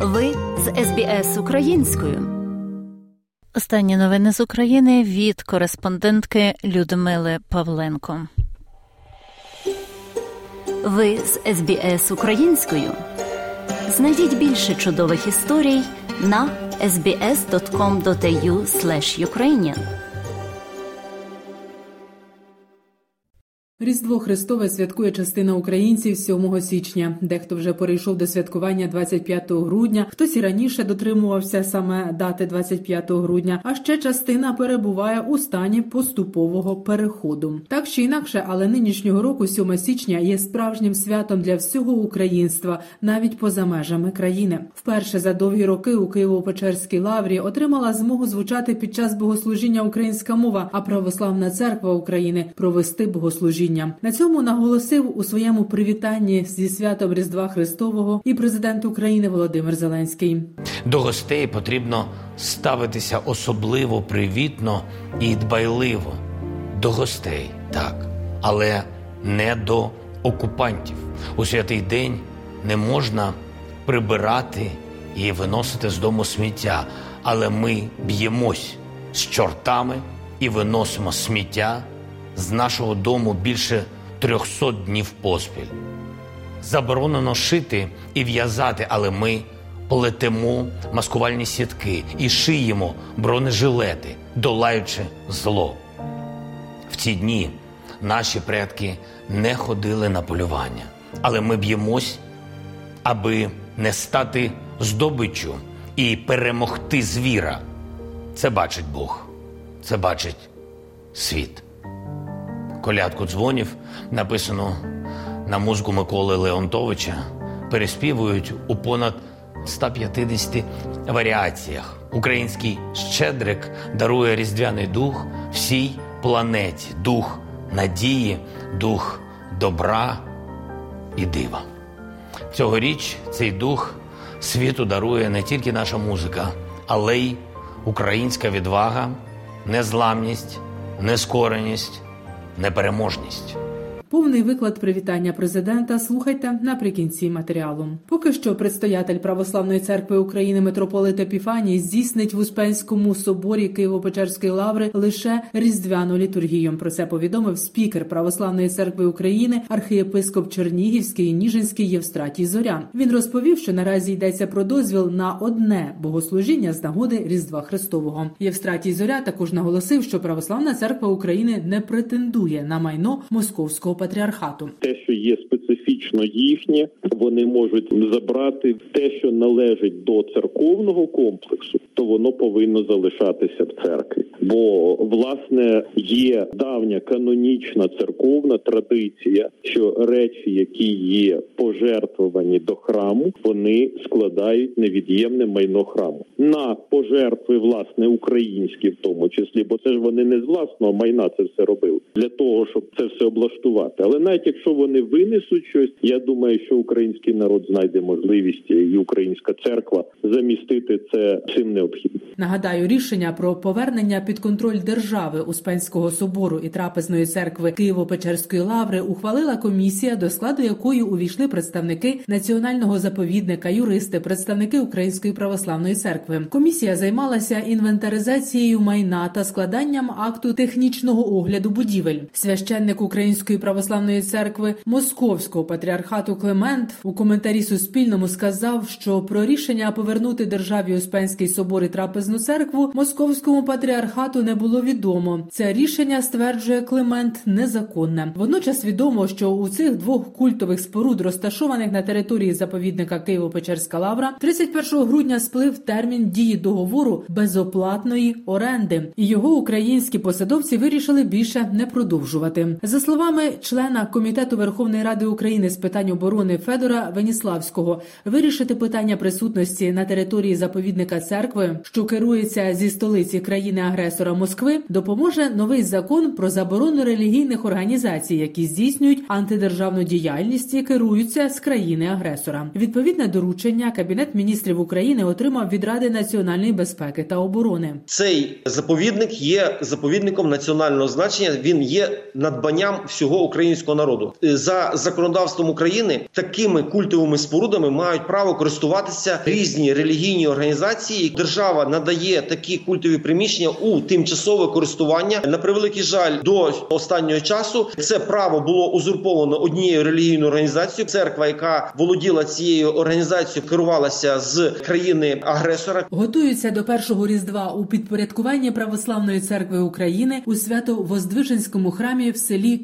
Ви з СБС українською. Останні новини з України від кореспондентки Людмили Павленко. Ви з СБС українською. Знайдіть більше чудових історій на sbs.com.au ukrainian Різдво Христове святкує частина українців 7 січня. Дехто вже перейшов до святкування 25 грудня, хтось і раніше дотримувався саме дати 25 грудня. А ще частина перебуває у стані поступового переходу. Так чи інакше, але нинішнього року, 7 січня, є справжнім святом для всього українства, навіть поза межами країни. Вперше за довгі роки у Києво-Печерській лаврі отримала змогу звучати під час богослужіння українська мова, а православна церква України провести богослужіння служіння. На цьому наголосив у своєму привітанні зі святом Різдва Христового і президент України Володимир Зеленський. До гостей потрібно ставитися особливо привітно і дбайливо. До гостей, так, але не до окупантів. У святий день не можна прибирати і виносити з дому сміття, але ми б'ємось з чортами і виносимо сміття з нашого дому більше 300 днів поспіль. Заборонено шити і в'язати, але ми плетемо маскувальні сітки і шиємо бронежилети, долаючи зло. В ці дні наші предки не ходили на полювання, але ми б'ємось, аби не стати здобиччю і перемогти звіра. Це бачить Бог, це бачить світ колядку дзвонів, написану на музику Миколи Леонтовича, переспівують у понад 150 варіаціях. Український щедрик дарує різдвяний дух всій планеті, дух надії, дух добра і дива. Цьогоріч цей дух світу дарує не тільки наша музика, але й українська відвага, незламність, нескореність непереможність. Повний виклад привітання президента слухайте наприкінці матеріалу. Поки що предстоятель православної церкви України митрополит Епіфаній здійснить в Успенському соборі Києво-Печерської лаври лише різдвяну літургію. Про це повідомив спікер православної церкви України, архієпископ Чернігівський і Ніжинський Євстратій Зорян. Він розповів, що наразі йдеться про дозвіл на одне богослужіння з нагоди Різдва Христового. Євстратій Зоря також наголосив, що православна церква України не претендує на майно московського патріархату. Те, що є специфічно їхнє, вони можуть забрати те, що належить до церковного комплексу, то воно повинно залишатися в церкві. Бо власне є давня канонічна церковна традиція, що речі, які є пожертвовані до храму, вони складають невід'ємне майно храму на пожертви, власне, українські, в тому числі, бо це ж вони не з власного майна це все робили для того, щоб це все облаштувати. Але навіть якщо вони винесуть щось, я думаю, що український народ знайде можливість і українська церква замістити це цим необхідно. Нагадаю, рішення про повернення під контроль держави Успенського собору і трапезної церкви Києво-Печерської лаври ухвалила комісія, до складу якої увійшли представники національного заповідника, юристи, представники Української православної церкви. Комісія займалася інвентаризацією майна та складанням акту технічного огляду будівель. Священник Української православної церкви Московського патріархату Клемент у коментарі Суспільному сказав, що про рішення повернути державі Успенський собор і трапезну церкву московському патріархату не було відомо. Це рішення стверджує Клемент незаконне. Водночас відомо, що у цих двох культових споруд, розташованих на території заповідника Києво-Печерська лавра, 31 грудня сплив термін дії договору безоплатної оренди, і його українські посадовці вирішили більше не продовжувати. За словами члена комітету Верховної Ради України з питань оборони Федора Веніславського, вирішити питання присутності на території заповідника церкви, що керується зі столиці країни-агресора Москви, допоможе новий закон про заборону релігійних організацій, які здійснюють антидержавну діяльність і керуються з країни-агресора. Відповідне доручення Кабінет міністрів України отримав від Ради національної безпеки та оборони. Цей заповідник є заповідником національного значення. Він є надбанням всього українського українського народу за законодавством України такими культовими спорудами мають право користуватися різні релігійні організації. Держава надає такі культові приміщення у тимчасове користування. На превеликий жаль, до останнього часу це право було узурповано однією релігійною організацією. Церква, яка володіла цією організацією, керувалася з країни агресора. Готуються до першого різдва у підпорядкуванні православної церкви України у свято-воздвиженському храмі в селі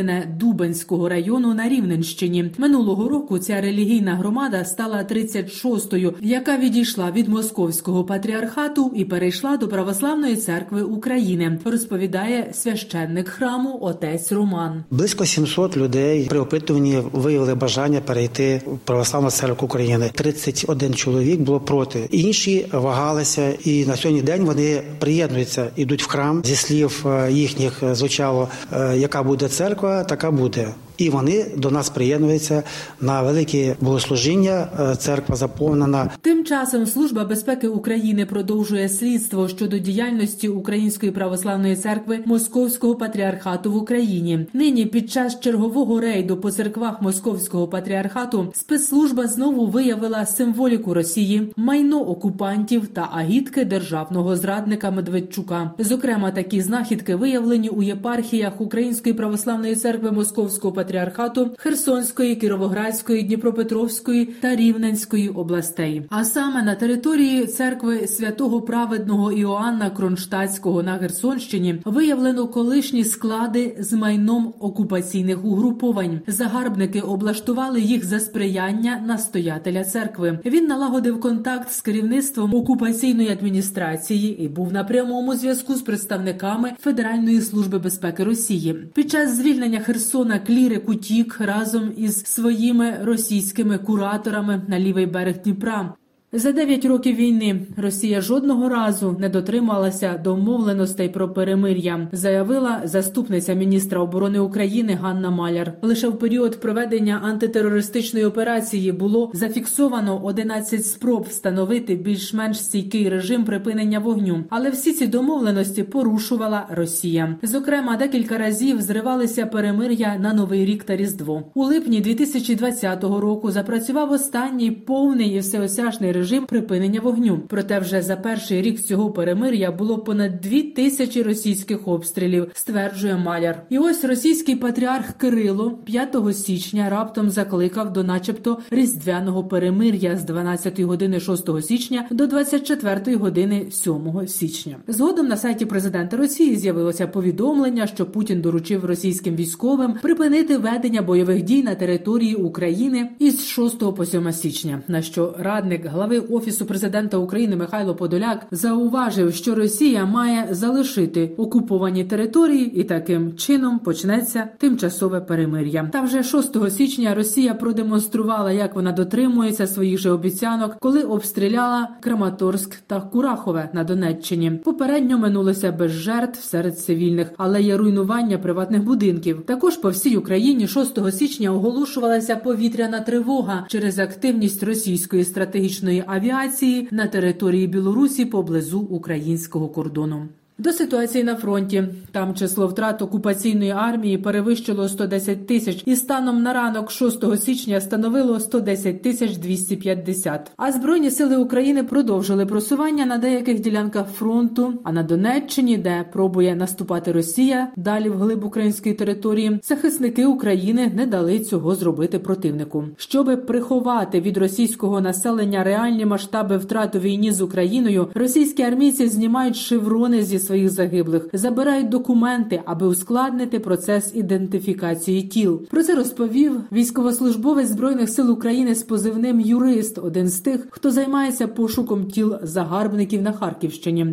Княгинине Дубенського району на Рівненщині. Минулого року ця релігійна громада стала 36-ю, яка відійшла від московського патріархату і перейшла до православної церкви України. Розповідає священник храму отець Роман. Близько 700 людей при опитуванні виявили бажання перейти в православну церкву України. 31 чоловік було проти. Інші вагалися, і на сьогодні день вони приєднуються, ідуть в храм зі слів е, їхніх е, звучало, е, яка буде церква, така буде і вони до нас приєднуються на великі богослужіння. Е, церква заповнена. Тим часом служба безпеки України продовжує слідство щодо діяльності Української православної церкви Московського патріархату в Україні. Нині під час чергового рейду по церквах Московського патріархату спецслужба знову виявила символіку Росії, майно окупантів та агітки державного зрадника Медведчука. Зокрема, такі знахідки виявлені у єпархіях Української православної церкви Московського патріархату патріархату Херсонської, Кіровоградської, Дніпропетровської та Рівненської областей, а саме на території церкви святого праведного Іоанна Кронштадтського на Херсонщині виявлено колишні склади з майном окупаційних угруповань. Загарбники облаштували їх за сприяння настоятеля церкви. Він налагодив контакт з керівництвом окупаційної адміністрації і був на прямому зв'язку з представниками Федеральної служби безпеки Росії. Під час звільнення Херсона кліри утік разом із своїми російськими кураторами на лівий берег Дніпра. За дев'ять років війни Росія жодного разу не дотрималася домовленостей про перемир'я, заявила заступниця міністра оборони України Ганна Маляр. Лише в період проведення антитерористичної операції було зафіксовано 11 спроб встановити більш-менш стійкий режим припинення вогню, але всі ці домовленості порушувала Росія. Зокрема, декілька разів зривалися перемир'я на новий рік та різдво. У липні 2020 року запрацював останній повний і всеосяжний режим припинення вогню. Проте вже за перший рік цього перемир'я було понад дві тисячі російських обстрілів, стверджує Маляр. І ось російський патріарх Кирило 5 січня раптом закликав до, начебто, різдвяного перемир'я з 12 години 6 січня до 24 години 7 січня. Згодом на сайті президента Росії з'явилося повідомлення, що Путін доручив російським військовим припинити ведення бойових дій на території України із 6 по 7 січня. На що радник глави глави офісу президента України Михайло Подоляк зауважив, що Росія має залишити окуповані території, і таким чином почнеться тимчасове перемир'я. Та вже 6 січня Росія продемонструвала, як вона дотримується своїх же обіцянок, коли обстріляла Краматорськ та Курахове на Донеччині. Попередньо минулося без жертв серед цивільних, але є руйнування приватних будинків. Також по всій Україні 6 січня оголошувалася повітряна тривога через активність російської стратегічної авіації на території Білорусі поблизу українського кордону. До ситуації на фронті там число втрат окупаційної армії перевищило 110 тисяч, і станом на ранок 6 січня становило 110 тисяч 250. А збройні сили України продовжили просування на деяких ділянках фронту. А на Донеччині, де пробує наступати Росія, далі в глиб української території, захисники України не дали цього зробити противнику, щоби приховати від російського населення реальні масштаби втрат у війні з Україною. Російські армійці знімають шеврони зі своїх загиблих, забирають документи, аби ускладнити процес ідентифікації тіл. Про це розповів військовослужбовець збройних сил України з позивним юрист, один з тих, хто займається пошуком тіл загарбників на Харківщині.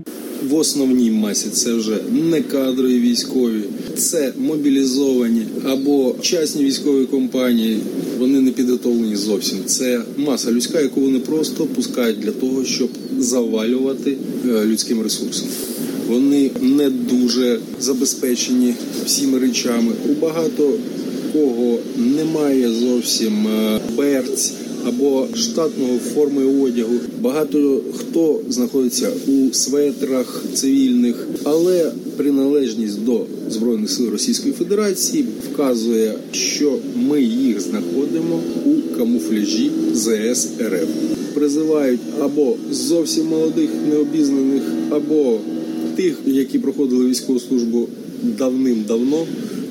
В основній масі це вже не кадрові військові, це мобілізовані або частні військові компанії. Вони не підготовлені зовсім. Це маса людська, яку вони просто пускають для того, щоб завалювати е, людським ресурсом вони не дуже забезпечені всіми речами. У багато кого немає зовсім е, берць або штатного форми одягу. Багато хто знаходиться у светрах цивільних, але приналежність до збройних сил Російської Федерації вказує, що ми їх знаходимо у камуфляжі ЗС РФ. Призивають або зовсім молодих необізнаних, або тих, які проходили військову службу давним-давно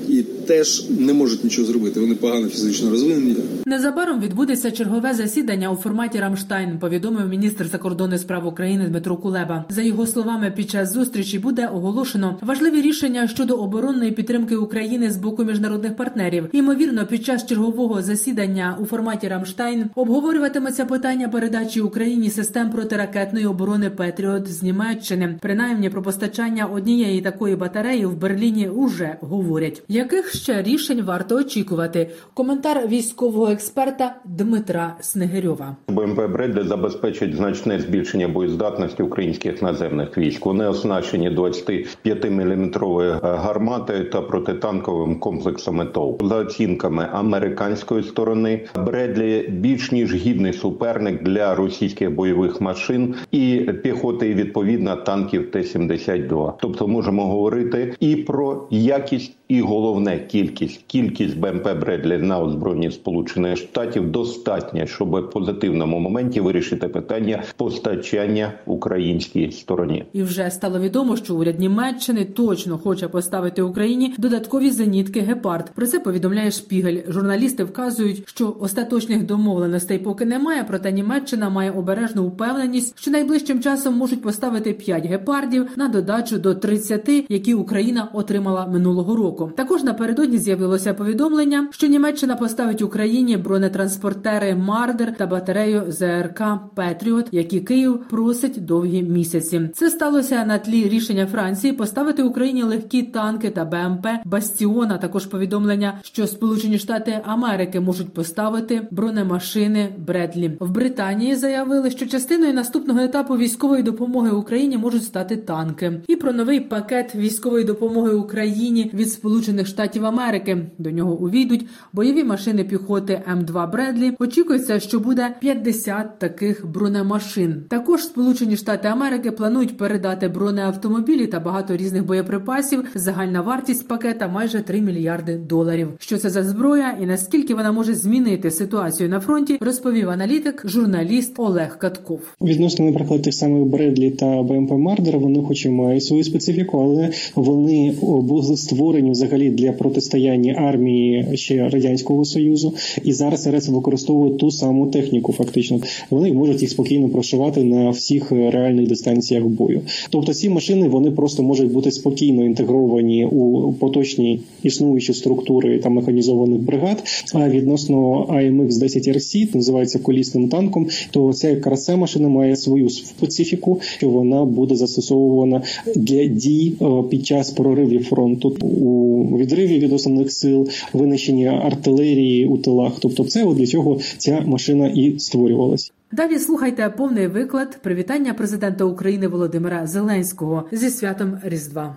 і теж не можуть нічого зробити. Вони погано фізично розвинені. Незабаром відбудеться чергове засідання у форматі Рамштайн. Повідомив міністр закордонних справ України Дмитро Кулеба. За його словами, під час зустрічі буде оголошено важливі рішення щодо оборонної підтримки України з боку міжнародних партнерів. Ймовірно, під час чергового засідання у форматі Рамштайн обговорюватиметься питання передачі Україні систем протиракетної оборони Петріот з Німеччини. Принаймні про постачання однієї такої батареї в Берліні уже говорять. Яких ще рішень варто очікувати? Коментар військового експерта Дмитра Снегирьова. БМП Бредлі забезпечить значне збільшення боєздатності українських наземних військ. Вони оснащені 25-мм гарматою та протитанковим комплексом ЕТОВ. За оцінками американської сторони, Бредлі більш ніж гідний суперник для російських бойових машин і піхоти, і відповідно танків Т-72. Тобто можемо говорити і про якість, і головне кількість. Кількість БМП Бредлі на озброєнні Сполучених Штатів достатня, щоб в позитивному моменті вирішити питання постачання українській стороні. І вже стало відомо, що уряд Німеччини точно хоче поставити Україні додаткові зенітки гепард. Про це повідомляє Шпігель. Журналісти вказують, що остаточних домовленостей поки немає. Проте Німеччина має обережну упевненість, що найближчим часом можуть поставити 5 гепардів на додачу до 30, які Україна отримала минулого року. Також напередодні з'явилося повідомлення, що Німеччина поставить Україні бронетранспортери Мардер та батарею ЗРК Петріот, які Київ просить довгі місяці. Це сталося на тлі рішення Франції поставити Україні легкі танки та БМП Бастіона. Також повідомлення, що Сполучені Штати Америки можуть поставити бронемашини Бредлі. В Британії заявили, що частиною наступного етапу військової допомоги Україні можуть стати танки. І про новий пакет військової допомоги Україні від Сполучених Штатів Америки. До нього увійдуть бойові машини піхоти М2 Бредлі. Очікується, що буде 50 таких бронемашин. Також Сполучені Штати Америки планують передати бронеавтомобілі та багато різних боєприпасів. Загальна вартість пакета майже 3 мільярди доларів. Що це за зброя і наскільки вона може змінити ситуацію на фронті, розповів аналітик, журналіст Олег Катков. Відносно, наприклад, тих самих Бредлі та БМП Мардер, вони, хоч і мають свою специфіку, але вони були створені взагалі для протистояння армії ще радянського союзу, і зараз РС використовує ту саму техніку. Фактично, вони можуть їх спокійно прошивати на всіх реальних дистанціях бою. Тобто, ці машини вони просто можуть бути спокійно інтегровані у поточні існуючі структури та механізованих бригад. А відносно AMX 10 RC, називається колісним танком, то ця якраз ця машина має свою специфіку, що вона буде застосовувана для дій під час проривів фронту у відриві від основних сил, винищення артилерії у тилах. Тобто, це от для цього ця машина і створювалась. Далі слухайте повний виклад привітання президента України Володимира Зеленського зі святом Різдва.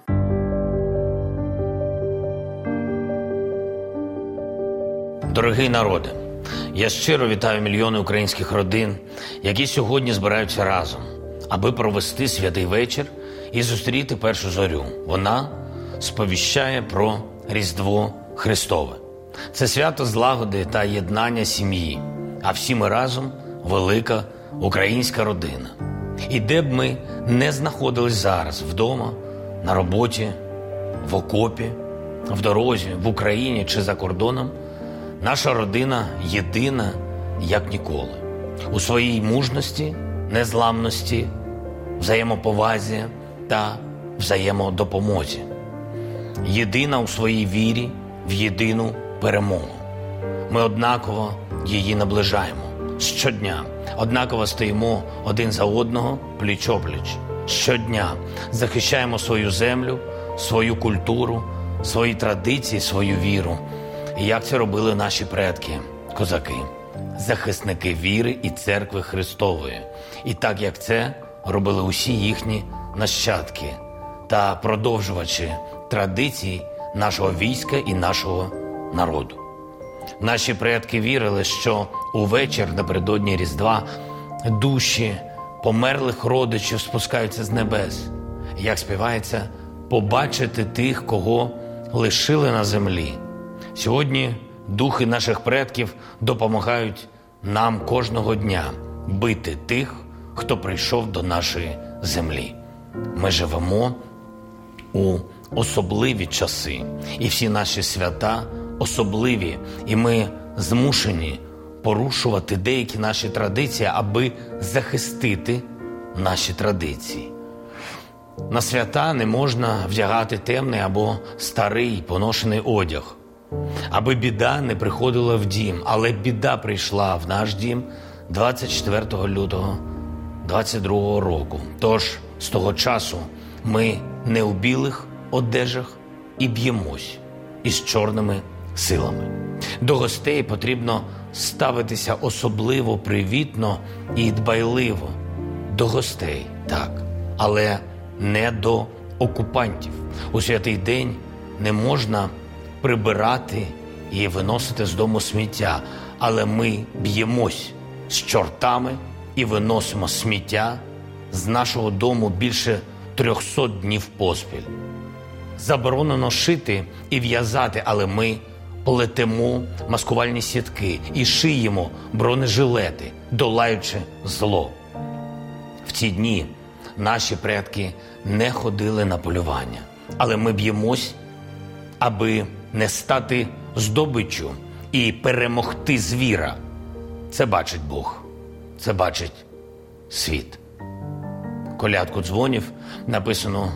Дорогий народе, я щиро вітаю мільйони українських родин, які сьогодні збираються разом, аби провести святий вечір і зустріти першу зорю. Вона сповіщає про Різдво Христове. Це свято злагоди та єднання сім'ї, а всі ми разом велика українська родина. І де б ми не знаходились зараз вдома, на роботі, в окопі, в дорозі, в Україні чи за кордоном, наша родина єдина, як ніколи, у своїй мужності, незламності, взаємоповазі та взаємодопомозі. Єдина у своїй вірі в єдину перемогу. Ми однаково її наближаємо щодня, однаково стоїмо один за одного пліч-опліч. Щодня захищаємо свою землю, свою культуру, свої традиції, свою віру. І як це робили наші предки, козаки, захисники віри і церкви Христової. І так як це робили усі їхні нащадки та продовжувачі традицій нашого війська і нашого народу. Наші предки вірили, що увечір напередодні Різдва душі померлих родичів спускаються з небес. Як співається, побачити тих, кого лишили на землі. Сьогодні духи наших предків допомагають нам кожного дня бити тих, хто прийшов до нашої землі. Ми живемо у особливі часи, і всі наші свята особливі, і ми змушені порушувати деякі наші традиції, аби захистити наші традиції. На свята не можна вдягати темний або старий поношений одяг, аби біда не приходила в дім. Але біда прийшла в наш дім 24 лютого 22 року. Тож з того часу ми не у білих одежах і б'ємось із чорними силами. До гостей потрібно ставитися особливо привітно і дбайливо. До гостей, так, але не до окупантів. У святий день не можна прибирати і виносити з дому сміття, але ми б'ємось з чортами і виносимо сміття з нашого дому більше 300 днів поспіль. Заборонено шити і в'язати, але ми плетемо маскувальні сітки і шиємо бронежилети, долаючи зло. В ці дні наші предки не ходили на полювання, але ми б'ємось, аби не стати здобиччю і перемогти звіра. Це бачить Бог, це бачить світ. Колядку дзвонів, написану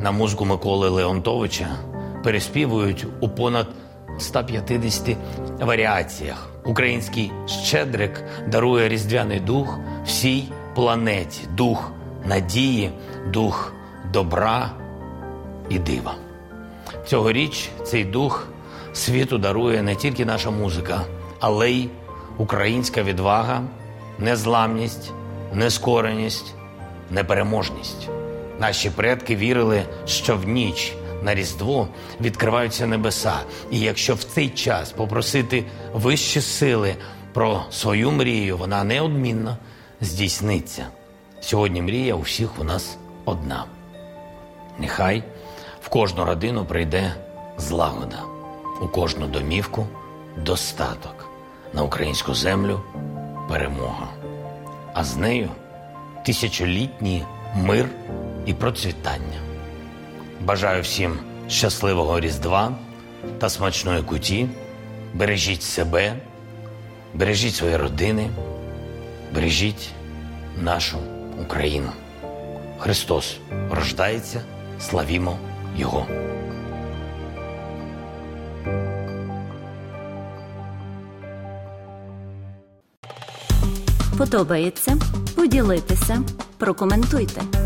на музику Миколи Леонтовича, переспівують у понад 150 варіаціях. Український щедрик дарує різдвяний дух всій планеті, дух надії, дух добра і дива. Цьогоріч цей дух світу дарує не тільки наша музика, але й українська відвага, незламність, нескореність, непереможність. Наші предки вірили, що в ніч на Різдво відкриваються небеса, і якщо в цей час попросити вищі сили про свою мрію, вона неодмінно здійсниться. Сьогодні мрія у всіх у нас одна. Нехай в кожну родину прийде злагода, у кожну домівку достаток, на українську землю перемога, а з нею тисячолітній мир і процвітання. Бажаю всім щасливого Різдва та смачної куті. Бережіть себе, бережіть свої родини, бережіть нашу Україну. Христос рождається, славімо Його. Подобається? Поділитися, прокоментуйте.